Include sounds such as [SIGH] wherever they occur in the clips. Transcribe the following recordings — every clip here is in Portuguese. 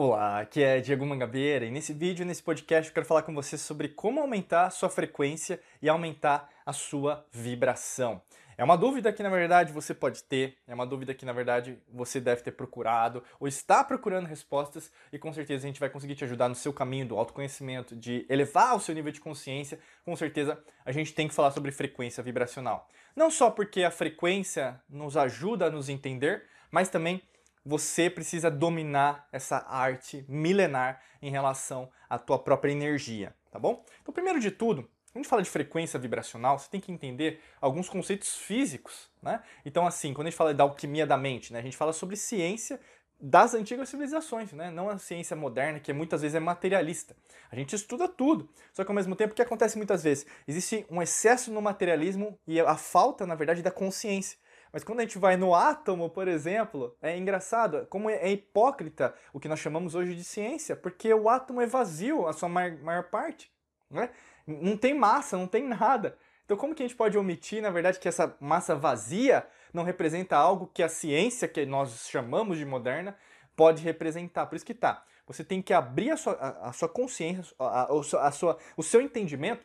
Olá, aqui é Diego Mangabeira e nesse vídeo, nesse podcast, eu quero falar com você sobre como aumentar a sua frequência e aumentar a sua vibração. É uma dúvida que na verdade você pode ter, é uma dúvida que na verdade você deve ter procurado ou está procurando respostas e com certeza a gente vai conseguir te ajudar no seu caminho do autoconhecimento, de elevar o seu nível de consciência. Com certeza a gente tem que falar sobre frequência vibracional. Não só porque a frequência nos ajuda a nos entender, mas também você precisa dominar essa arte milenar em relação à tua própria energia, tá bom? Então, primeiro de tudo, quando a gente fala de frequência vibracional, você tem que entender alguns conceitos físicos, né? Então, assim, quando a gente fala da alquimia da mente, né, a gente fala sobre ciência das antigas civilizações, né? não a ciência moderna, que muitas vezes é materialista. A gente estuda tudo, só que ao mesmo tempo, o que acontece muitas vezes? Existe um excesso no materialismo e a falta, na verdade, da consciência. Mas quando a gente vai no átomo, por exemplo, é engraçado, como é hipócrita o que nós chamamos hoje de ciência, porque o átomo é vazio, a sua maior, maior parte. Né? Não tem massa, não tem nada. Então, como que a gente pode omitir, na verdade, que essa massa vazia não representa algo que a ciência, que nós chamamos de moderna, pode representar? Por isso que tá. Você tem que abrir a sua, a, a sua consciência, a, a, a sua, o seu entendimento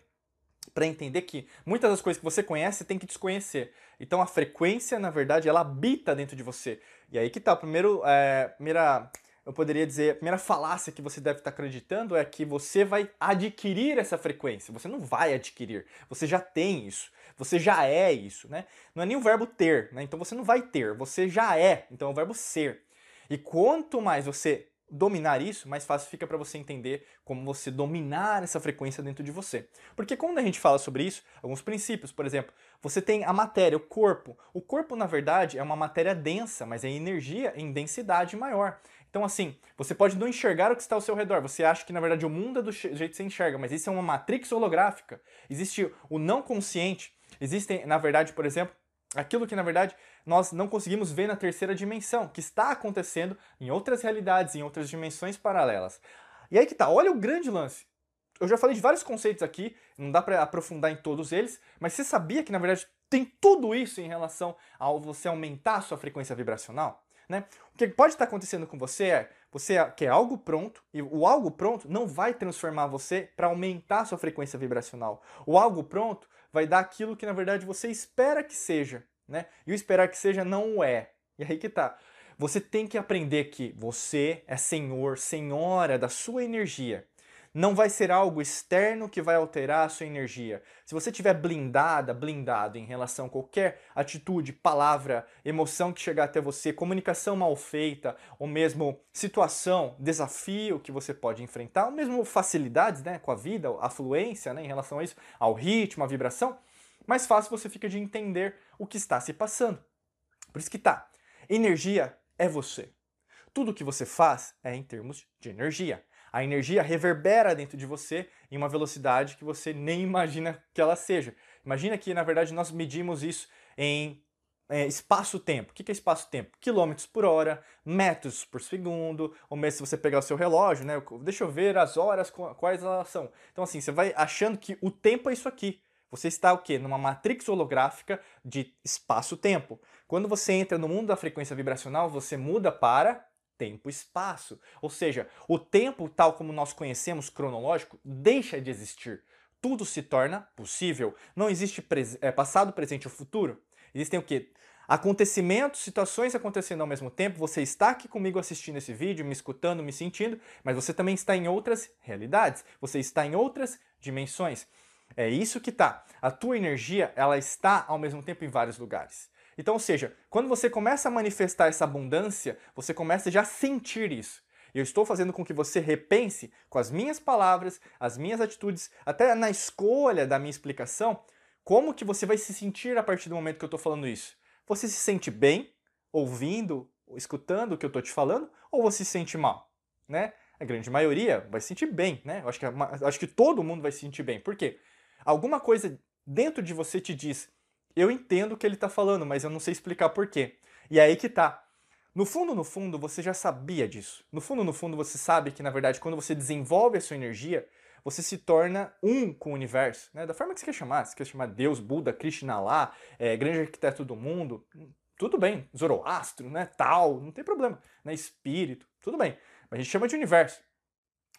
para entender que muitas das coisas que você conhece tem que desconhecer. Então a frequência, na verdade, ela habita dentro de você. E aí que tá, primeiro, é, primeira, eu poderia dizer, a primeira falácia que você deve estar tá acreditando é que você vai adquirir essa frequência. Você não vai adquirir, você já tem isso. Você já é isso, né? Não é nem o verbo ter, né? Então você não vai ter, você já é. Então é o verbo ser. E quanto mais você dominar isso, mais fácil fica para você entender como você dominar essa frequência dentro de você. Porque quando a gente fala sobre isso, alguns princípios, por exemplo, você tem a matéria, o corpo. O corpo, na verdade, é uma matéria densa, mas é energia em densidade maior. Então, assim, você pode não enxergar o que está ao seu redor. Você acha que, na verdade, o mundo é do jeito que você enxerga, mas isso é uma matrix holográfica. Existe o não consciente. Existem, na verdade, por exemplo, aquilo que na verdade nós não conseguimos ver na terceira dimensão, que está acontecendo em outras realidades, em outras dimensões paralelas. E aí que tá, olha o grande lance. Eu já falei de vários conceitos aqui, não dá para aprofundar em todos eles, mas você sabia que na verdade tem tudo isso em relação ao você aumentar a sua frequência vibracional? Né? O que pode estar acontecendo com você é você quer algo pronto e o algo pronto não vai transformar você para aumentar a sua frequência vibracional. O algo pronto vai dar aquilo que na verdade você espera que seja, né? E o esperar que seja não o é. E aí que tá. Você tem que aprender que você é senhor, senhora da sua energia. Não vai ser algo externo que vai alterar a sua energia. Se você estiver blindada, blindado em relação a qualquer atitude, palavra, emoção que chegar até você, comunicação mal feita, ou mesmo situação, desafio que você pode enfrentar, ou mesmo facilidades né, com a vida, a fluência né, em relação a isso, ao ritmo, à vibração, mais fácil você fica de entender o que está se passando. Por isso que tá. Energia é você. Tudo que você faz é em termos de energia a energia reverbera dentro de você em uma velocidade que você nem imagina que ela seja. Imagina que, na verdade, nós medimos isso em é, espaço-tempo. O que é espaço-tempo? Quilômetros por hora, metros por segundo, ou mesmo se você pegar o seu relógio, né? Deixa eu ver as horas, quais elas são. Então, assim, você vai achando que o tempo é isso aqui. Você está o quê? Numa matrix holográfica de espaço-tempo. Quando você entra no mundo da frequência vibracional, você muda para tempo e espaço. Ou seja, o tempo, tal como nós conhecemos cronológico, deixa de existir. Tudo se torna possível. Não existe pres é, passado, presente ou futuro. Existem o quê? Acontecimentos, situações acontecendo ao mesmo tempo. Você está aqui comigo assistindo esse vídeo, me escutando, me sentindo, mas você também está em outras realidades. Você está em outras dimensões. É isso que tá. A tua energia, ela está ao mesmo tempo em vários lugares. Então, ou seja, quando você começa a manifestar essa abundância, você começa já a sentir isso. Eu estou fazendo com que você repense com as minhas palavras, as minhas atitudes, até na escolha da minha explicação, como que você vai se sentir a partir do momento que eu estou falando isso. Você se sente bem ouvindo, escutando o que eu estou te falando, ou você se sente mal? Né? A grande maioria vai se sentir bem, né? Eu acho que, acho que todo mundo vai se sentir bem. Por quê? Alguma coisa dentro de você te diz eu entendo o que ele está falando, mas eu não sei explicar por quê. E é aí que tá. No fundo, no fundo, você já sabia disso. No fundo, no fundo, você sabe que, na verdade, quando você desenvolve a sua energia, você se torna um com o universo, né? Da forma que você quer chamar. Você quer chamar Deus, Buda, Krishna lá, é, grande arquiteto do mundo, tudo bem. Zoroastro, né? Tal, não tem problema. Né? Espírito, tudo bem. a gente chama de universo.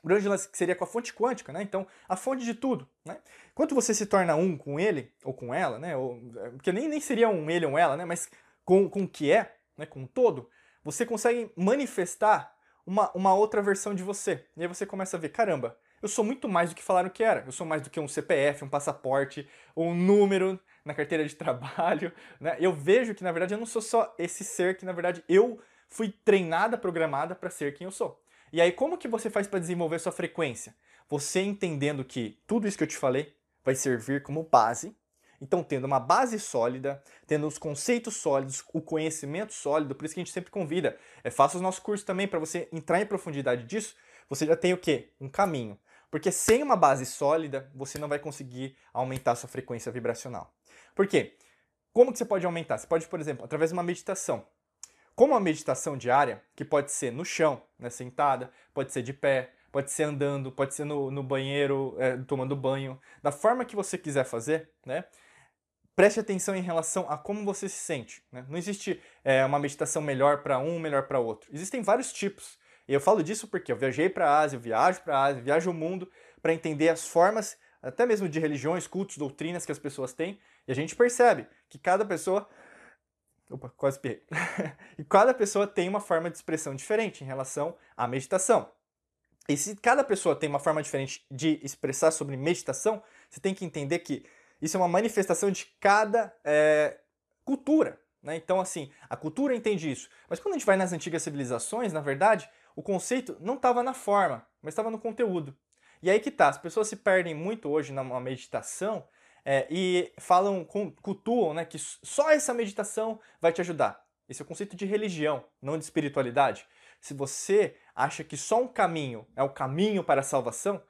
O grande lance que seria com a fonte quântica, né? Então, a fonte de tudo, né? Quando você se torna um com ele, ou com ela, né? Ou, porque nem, nem seria um ele ou ela, né? Mas com, com o que é, né? com o todo, você consegue manifestar uma, uma outra versão de você. E aí você começa a ver, caramba, eu sou muito mais do que falaram que era. Eu sou mais do que um CPF, um passaporte, um número na carteira de [LAUGHS] trabalho. Né? Eu vejo que, na verdade, eu não sou só esse ser que, na verdade, eu fui treinada, programada para ser quem eu sou. E aí, como que você faz para desenvolver sua frequência? Você entendendo que tudo isso que eu te falei vai servir como base. Então, tendo uma base sólida, tendo os conceitos sólidos, o conhecimento sólido, por isso que a gente sempre convida. É, faça os nossos cursos também para você entrar em profundidade disso. Você já tem o quê? Um caminho. Porque sem uma base sólida, você não vai conseguir aumentar sua frequência vibracional. Por quê? Como que você pode aumentar? Você pode, por exemplo, através de uma meditação. Como a meditação diária, que pode ser no chão, né, sentada, pode ser de pé, pode ser andando, pode ser no, no banheiro, é, tomando banho, da forma que você quiser fazer, né? Preste atenção em relação a como você se sente. Né? Não existe é, uma meditação melhor para um, melhor para outro. Existem vários tipos. E eu falo disso porque eu viajei para a Ásia, eu viajo para a Ásia, viajo o mundo para entender as formas, até mesmo de religiões, cultos, doutrinas que as pessoas têm. E a gente percebe que cada pessoa Opa, quase pirrei. [LAUGHS] e cada pessoa tem uma forma de expressão diferente em relação à meditação. E se cada pessoa tem uma forma diferente de expressar sobre meditação, você tem que entender que isso é uma manifestação de cada é, cultura. Né? Então, assim, a cultura entende isso. Mas quando a gente vai nas antigas civilizações, na verdade, o conceito não estava na forma, mas estava no conteúdo. E aí que tá, as pessoas se perdem muito hoje na meditação é, e falam, cultuam né, que só essa meditação vai te ajudar. Esse é o conceito de religião, não de espiritualidade. Se você acha que só um caminho é o caminho para a salvação,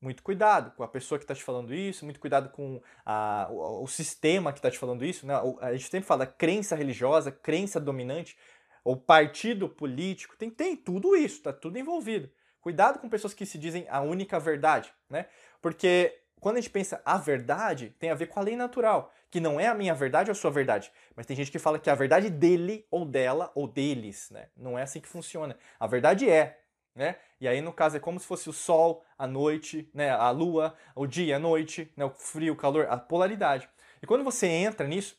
muito cuidado com a pessoa que está te falando isso, muito cuidado com a, o, o, sistema que está te falando isso. Né? A gente sempre fala crença religiosa, crença dominante, ou partido político, tem, tem tudo isso, está tudo envolvido. Cuidado com pessoas que se dizem a única verdade, né? Porque quando a gente pensa a verdade, tem a ver com a lei natural, que não é a minha verdade ou a sua verdade. Mas tem gente que fala que a verdade dele ou dela ou deles, né? Não é assim que funciona. A verdade é, né? E aí no caso é como se fosse o sol, a noite, né? A lua, o dia, a noite, né? O frio, o calor, a polaridade. E quando você entra nisso,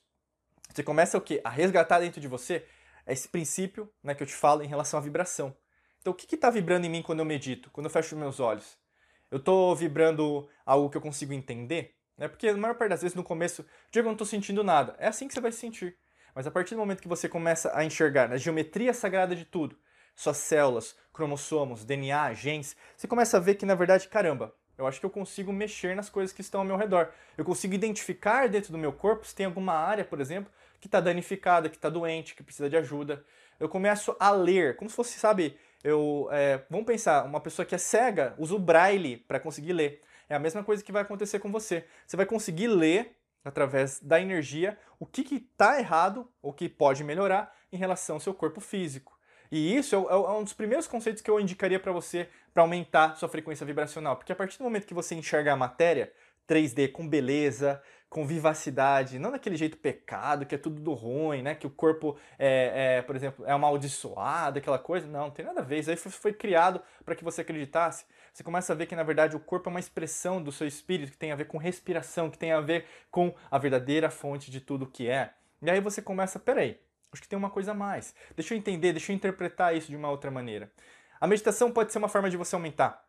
você começa o quê? A resgatar dentro de você esse princípio, né, que eu te falo em relação à vibração. Então o que está vibrando em mim quando eu medito, quando eu fecho meus olhos? Eu tô vibrando algo que eu consigo entender, né? Porque a maior parte das vezes no começo, Diego, eu não tô sentindo nada. É assim que você vai se sentir. Mas a partir do momento que você começa a enxergar a geometria sagrada de tudo, suas células, cromossomos, DNA, genes, você começa a ver que na verdade, caramba, eu acho que eu consigo mexer nas coisas que estão ao meu redor. Eu consigo identificar dentro do meu corpo se tem alguma área, por exemplo, que está danificada, que está doente, que precisa de ajuda. Eu começo a ler, como se fosse, sabe, eu, é, vamos pensar, uma pessoa que é cega usa o braille para conseguir ler. É a mesma coisa que vai acontecer com você. Você vai conseguir ler através da energia o que está errado ou que pode melhorar em relação ao seu corpo físico. E isso é, é, é um dos primeiros conceitos que eu indicaria para você para aumentar sua frequência vibracional, porque a partir do momento que você enxerga a matéria 3D com beleza, com vivacidade, não daquele jeito pecado, que é tudo do ruim, né? Que o corpo é, é por exemplo, é amaldiçoado, aquela coisa. Não, não tem nada a ver. Isso aí foi, foi criado para que você acreditasse. Você começa a ver que, na verdade, o corpo é uma expressão do seu espírito, que tem a ver com respiração, que tem a ver com a verdadeira fonte de tudo que é. E aí você começa, peraí, acho que tem uma coisa a mais. Deixa eu entender, deixa eu interpretar isso de uma outra maneira. A meditação pode ser uma forma de você aumentar.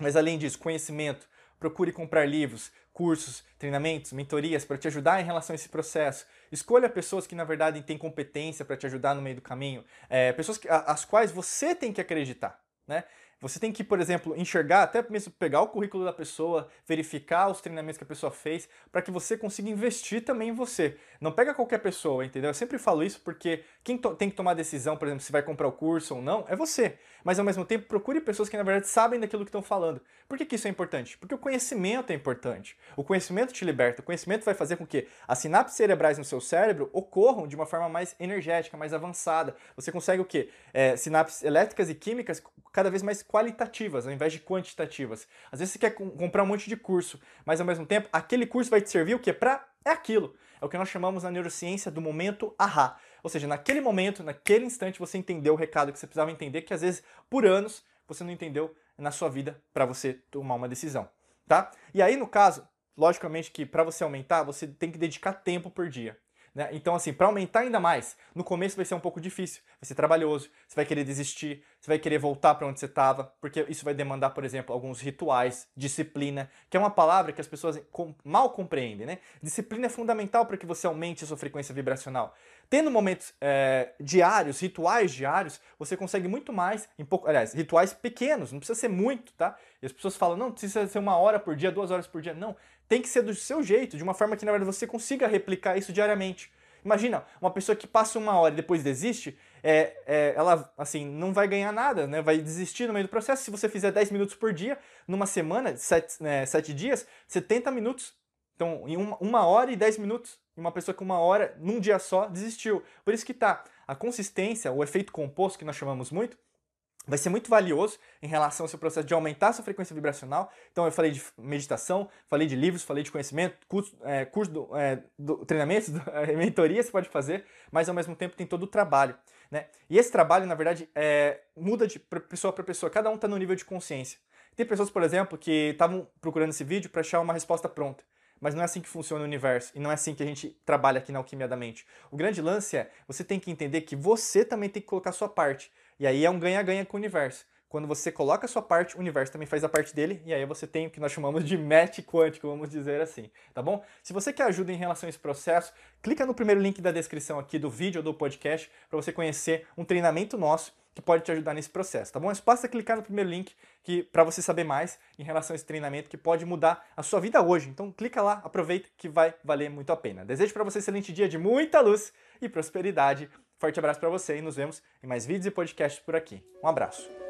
Mas além disso, conhecimento, procure comprar livros, cursos, treinamentos, mentorias para te ajudar em relação a esse processo. Escolha pessoas que na verdade têm competência para te ajudar no meio do caminho, é, pessoas que, as quais você tem que acreditar. Né? Você tem que, por exemplo, enxergar, até mesmo pegar o currículo da pessoa, verificar os treinamentos que a pessoa fez, para que você consiga investir também em você. Não pega qualquer pessoa, entendeu? Eu sempre falo isso porque quem tem que tomar decisão, por exemplo, se vai comprar o curso ou não, é você. Mas ao mesmo tempo, procure pessoas que na verdade sabem daquilo que estão falando. Por que, que isso é importante? Porque o conhecimento é importante. O conhecimento te liberta. O conhecimento vai fazer com que as sinapses cerebrais no seu cérebro ocorram de uma forma mais energética, mais avançada. Você consegue o quê? É, sinapses elétricas e químicas cada vez mais qualitativas, ao invés de quantitativas. Às vezes você quer comprar um monte de curso, mas ao mesmo tempo aquele curso vai te servir o quê? Para é aquilo. É o que nós chamamos na neurociência do momento ahá. Ou seja, naquele momento, naquele instante, você entendeu o recado que você precisava entender, que às vezes, por anos, você não entendeu na sua vida para você tomar uma decisão, tá? E aí, no caso, logicamente que para você aumentar, você tem que dedicar tempo por dia. Né? Então, assim, para aumentar ainda mais, no começo vai ser um pouco difícil, vai ser trabalhoso, você vai querer desistir, você vai querer voltar para onde você estava, porque isso vai demandar, por exemplo, alguns rituais, disciplina, que é uma palavra que as pessoas mal compreendem, né? Disciplina é fundamental para que você aumente a sua frequência vibracional. Tendo momentos é, diários, rituais diários, você consegue muito mais, em pouco, aliás, rituais pequenos, não precisa ser muito, tá? E as pessoas falam, não, precisa ser uma hora por dia, duas horas por dia. Não, tem que ser do seu jeito, de uma forma que, na verdade, você consiga replicar isso diariamente. Imagina, uma pessoa que passa uma hora e depois desiste, é, é, ela assim não vai ganhar nada, né? vai desistir no meio do processo. Se você fizer 10 minutos por dia, numa semana, 7, né, 7 dias, 70 minutos. Então, em uma, uma hora e 10 minutos, uma pessoa com uma hora, num dia só, desistiu. Por isso que tá, a consistência, o efeito composto que nós chamamos muito, vai ser muito valioso em relação ao seu processo de aumentar a sua frequência vibracional. Então eu falei de meditação, falei de livros, falei de conhecimento, curso, é, curso do, é, do treinamento, do, [LAUGHS] é, mentoria você pode fazer, mas ao mesmo tempo tem todo o trabalho. Né? E esse trabalho, na verdade, é, muda de pessoa para pessoa, cada um está no nível de consciência. Tem pessoas, por exemplo, que estavam procurando esse vídeo para achar uma resposta pronta. Mas não é assim que funciona o universo e não é assim que a gente trabalha aqui na Alquimia da Mente. O grande lance é você tem que entender que você também tem que colocar a sua parte. E aí é um ganha-ganha com o universo. Quando você coloca a sua parte, o universo também faz a parte dele, e aí você tem o que nós chamamos de match quântico, vamos dizer assim, tá bom? Se você quer ajuda em relação a esse processo, clica no primeiro link da descrição aqui do vídeo ou do podcast para você conhecer um treinamento nosso que pode te ajudar nesse processo, tá bom? Mas basta clicar no primeiro link que para você saber mais em relação a esse treinamento que pode mudar a sua vida hoje. Então clica lá, aproveita que vai valer muito a pena. Desejo para você um excelente dia de muita luz e prosperidade. Forte abraço para você e nos vemos em mais vídeos e podcasts por aqui. Um abraço.